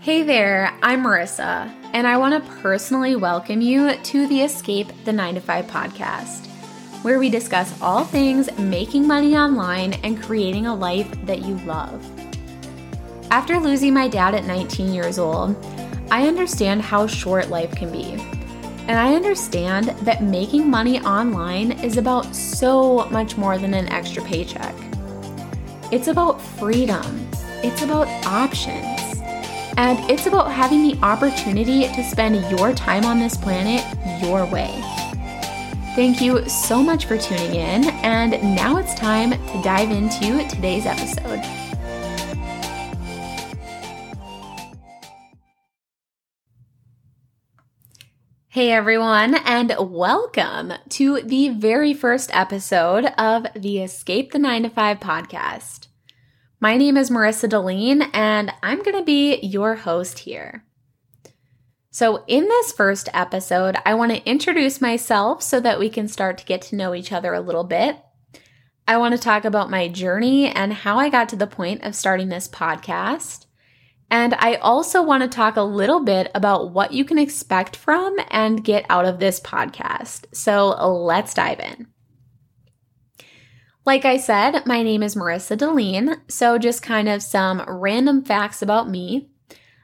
Hey there, I'm Marissa, and I want to personally welcome you to the Escape the 9 to 5 podcast, where we discuss all things making money online and creating a life that you love. After losing my dad at 19 years old, I understand how short life can be. And I understand that making money online is about so much more than an extra paycheck. It's about freedom, it's about options, and it's about having the opportunity to spend your time on this planet your way. Thank you so much for tuning in, and now it's time to dive into today's episode. Hey everyone, and welcome to the very first episode of the Escape the 9 to 5 podcast. My name is Marissa Dahlin, and I'm going to be your host here. So, in this first episode, I want to introduce myself so that we can start to get to know each other a little bit. I want to talk about my journey and how I got to the point of starting this podcast. And I also want to talk a little bit about what you can expect from and get out of this podcast. So let's dive in. Like I said, my name is Marissa Dahlin, so just kind of some random facts about me.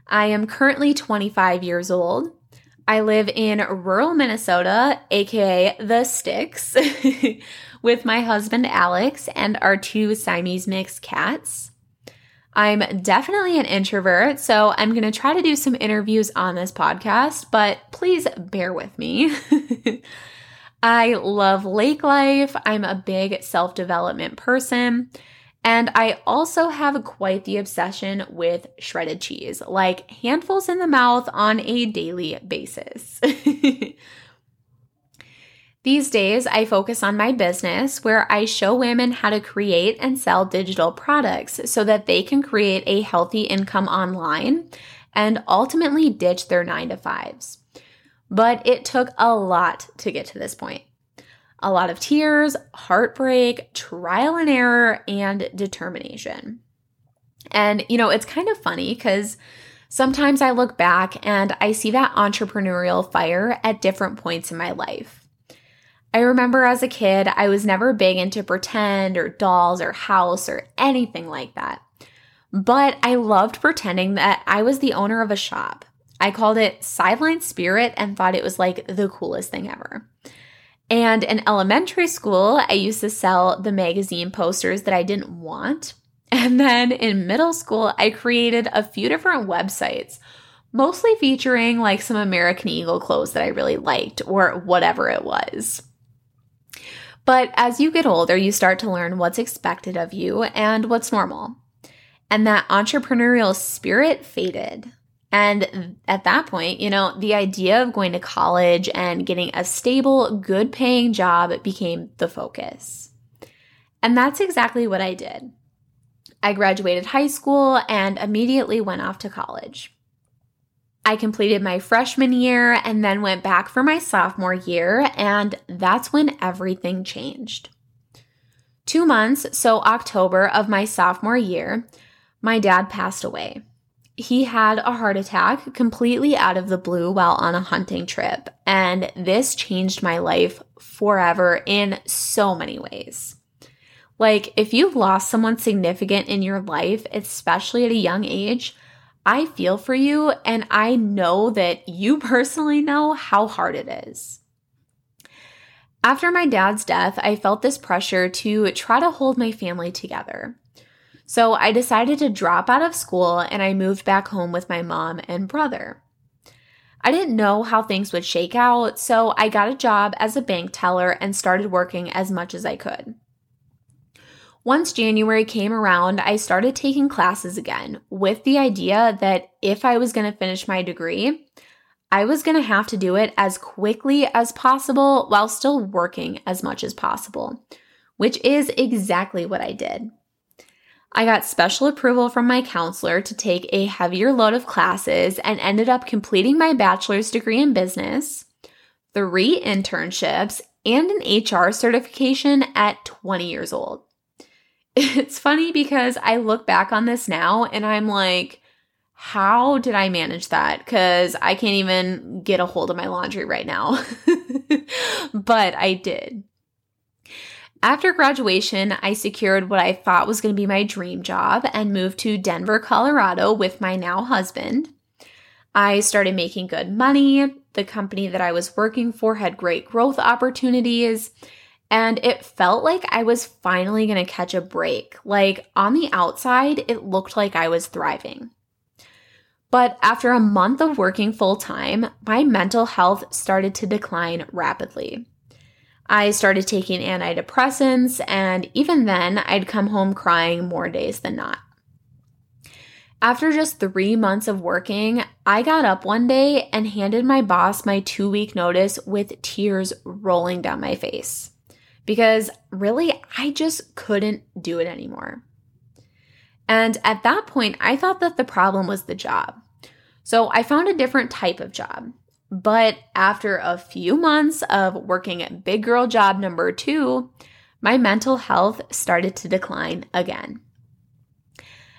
I am currently 25 years old. I live in rural Minnesota, aka the Sticks, with my husband Alex and our two Siamese mixed cats. I'm definitely an introvert, so I'm going to try to do some interviews on this podcast, but please bear with me. I love lake life. I'm a big self development person. And I also have quite the obsession with shredded cheese, like handfuls in the mouth on a daily basis. These days, I focus on my business where I show women how to create and sell digital products so that they can create a healthy income online and ultimately ditch their nine to fives. But it took a lot to get to this point a lot of tears, heartbreak, trial and error, and determination. And, you know, it's kind of funny because sometimes I look back and I see that entrepreneurial fire at different points in my life. I remember as a kid, I was never big into pretend or dolls or house or anything like that. But I loved pretending that I was the owner of a shop. I called it Sideline Spirit and thought it was like the coolest thing ever. And in elementary school, I used to sell the magazine posters that I didn't want. And then in middle school, I created a few different websites, mostly featuring like some American Eagle clothes that I really liked or whatever it was. But as you get older, you start to learn what's expected of you and what's normal. And that entrepreneurial spirit faded. And at that point, you know, the idea of going to college and getting a stable, good paying job became the focus. And that's exactly what I did. I graduated high school and immediately went off to college. I completed my freshman year and then went back for my sophomore year, and that's when everything changed. Two months, so October of my sophomore year, my dad passed away. He had a heart attack completely out of the blue while on a hunting trip, and this changed my life forever in so many ways. Like, if you've lost someone significant in your life, especially at a young age, I feel for you and I know that you personally know how hard it is. After my dad's death, I felt this pressure to try to hold my family together. So I decided to drop out of school and I moved back home with my mom and brother. I didn't know how things would shake out, so I got a job as a bank teller and started working as much as I could. Once January came around, I started taking classes again with the idea that if I was going to finish my degree, I was going to have to do it as quickly as possible while still working as much as possible, which is exactly what I did. I got special approval from my counselor to take a heavier load of classes and ended up completing my bachelor's degree in business, three internships, and an HR certification at 20 years old. It's funny because I look back on this now and I'm like, how did I manage that? Because I can't even get a hold of my laundry right now. but I did. After graduation, I secured what I thought was going to be my dream job and moved to Denver, Colorado with my now husband. I started making good money. The company that I was working for had great growth opportunities. And it felt like I was finally going to catch a break. Like on the outside, it looked like I was thriving. But after a month of working full time, my mental health started to decline rapidly. I started taking antidepressants, and even then, I'd come home crying more days than not. After just three months of working, I got up one day and handed my boss my two week notice with tears rolling down my face. Because really, I just couldn't do it anymore. And at that point, I thought that the problem was the job. So I found a different type of job. But after a few months of working at big girl job number two, my mental health started to decline again.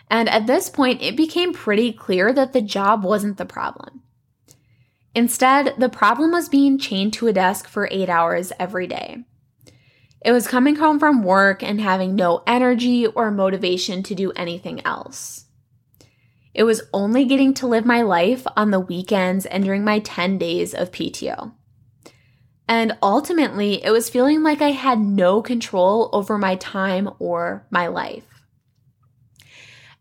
And at this point, it became pretty clear that the job wasn't the problem. Instead, the problem was being chained to a desk for eight hours every day. It was coming home from work and having no energy or motivation to do anything else. It was only getting to live my life on the weekends and during my 10 days of PTO. And ultimately, it was feeling like I had no control over my time or my life.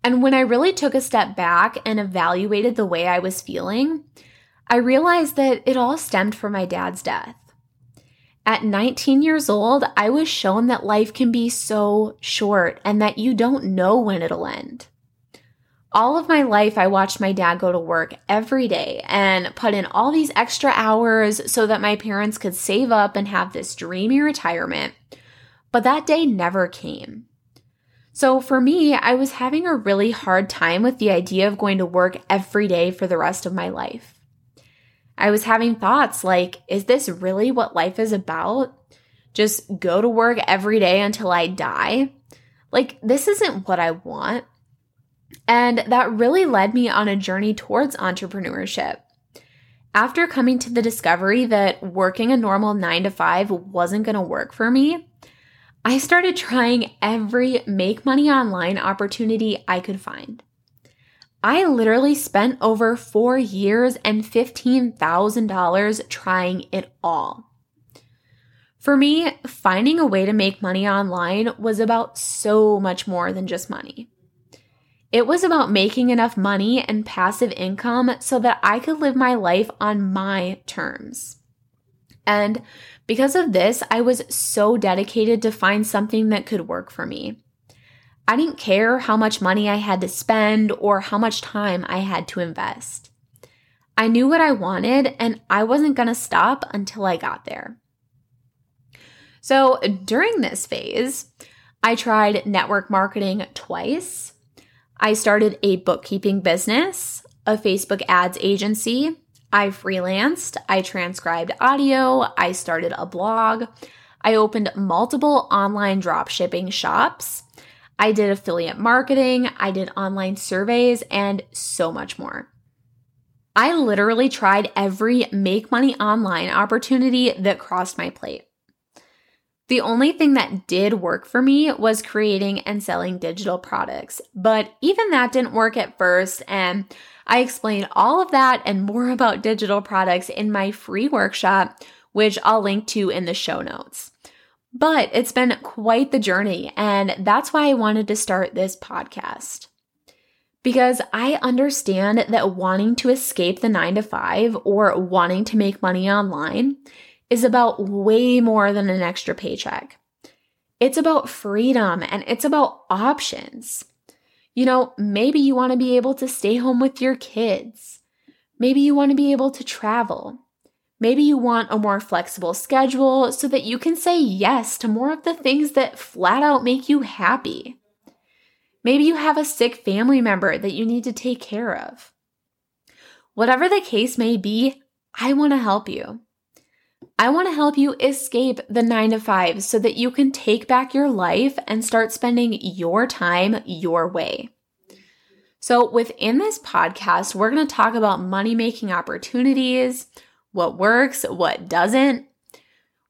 And when I really took a step back and evaluated the way I was feeling, I realized that it all stemmed from my dad's death. At 19 years old, I was shown that life can be so short and that you don't know when it'll end. All of my life, I watched my dad go to work every day and put in all these extra hours so that my parents could save up and have this dreamy retirement. But that day never came. So for me, I was having a really hard time with the idea of going to work every day for the rest of my life. I was having thoughts like, is this really what life is about? Just go to work every day until I die? Like, this isn't what I want. And that really led me on a journey towards entrepreneurship. After coming to the discovery that working a normal nine to five wasn't going to work for me, I started trying every make money online opportunity I could find. I literally spent over four years and $15,000 trying it all. For me, finding a way to make money online was about so much more than just money. It was about making enough money and passive income so that I could live my life on my terms. And because of this, I was so dedicated to find something that could work for me. I didn't care how much money I had to spend or how much time I had to invest. I knew what I wanted and I wasn't going to stop until I got there. So during this phase, I tried network marketing twice. I started a bookkeeping business, a Facebook ads agency. I freelanced, I transcribed audio, I started a blog, I opened multiple online dropshipping shops. I did affiliate marketing, I did online surveys, and so much more. I literally tried every make money online opportunity that crossed my plate. The only thing that did work for me was creating and selling digital products, but even that didn't work at first. And I explain all of that and more about digital products in my free workshop, which I'll link to in the show notes. But it's been quite the journey, and that's why I wanted to start this podcast. Because I understand that wanting to escape the nine to five or wanting to make money online is about way more than an extra paycheck. It's about freedom and it's about options. You know, maybe you want to be able to stay home with your kids. Maybe you want to be able to travel. Maybe you want a more flexible schedule so that you can say yes to more of the things that flat out make you happy. Maybe you have a sick family member that you need to take care of. Whatever the case may be, I want to help you. I want to help you escape the nine to five so that you can take back your life and start spending your time your way. So, within this podcast, we're going to talk about money making opportunities, what works, what doesn't.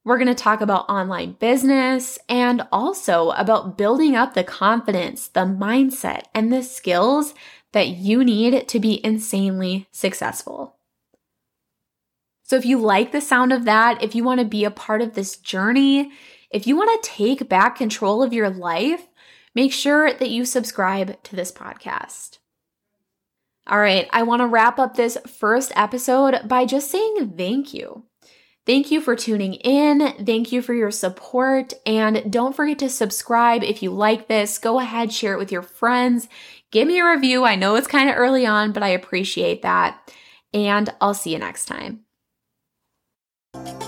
We're going to talk about online business and also about building up the confidence, the mindset, and the skills that you need to be insanely successful. So, if you like the sound of that, if you want to be a part of this journey, if you want to take back control of your life, make sure that you subscribe to this podcast. All right, I want to wrap up this first episode by just saying thank you. Thank you for tuning in. Thank you for your support. And don't forget to subscribe if you like this. Go ahead, share it with your friends. Give me a review. I know it's kind of early on, but I appreciate that. And I'll see you next time. Thank you.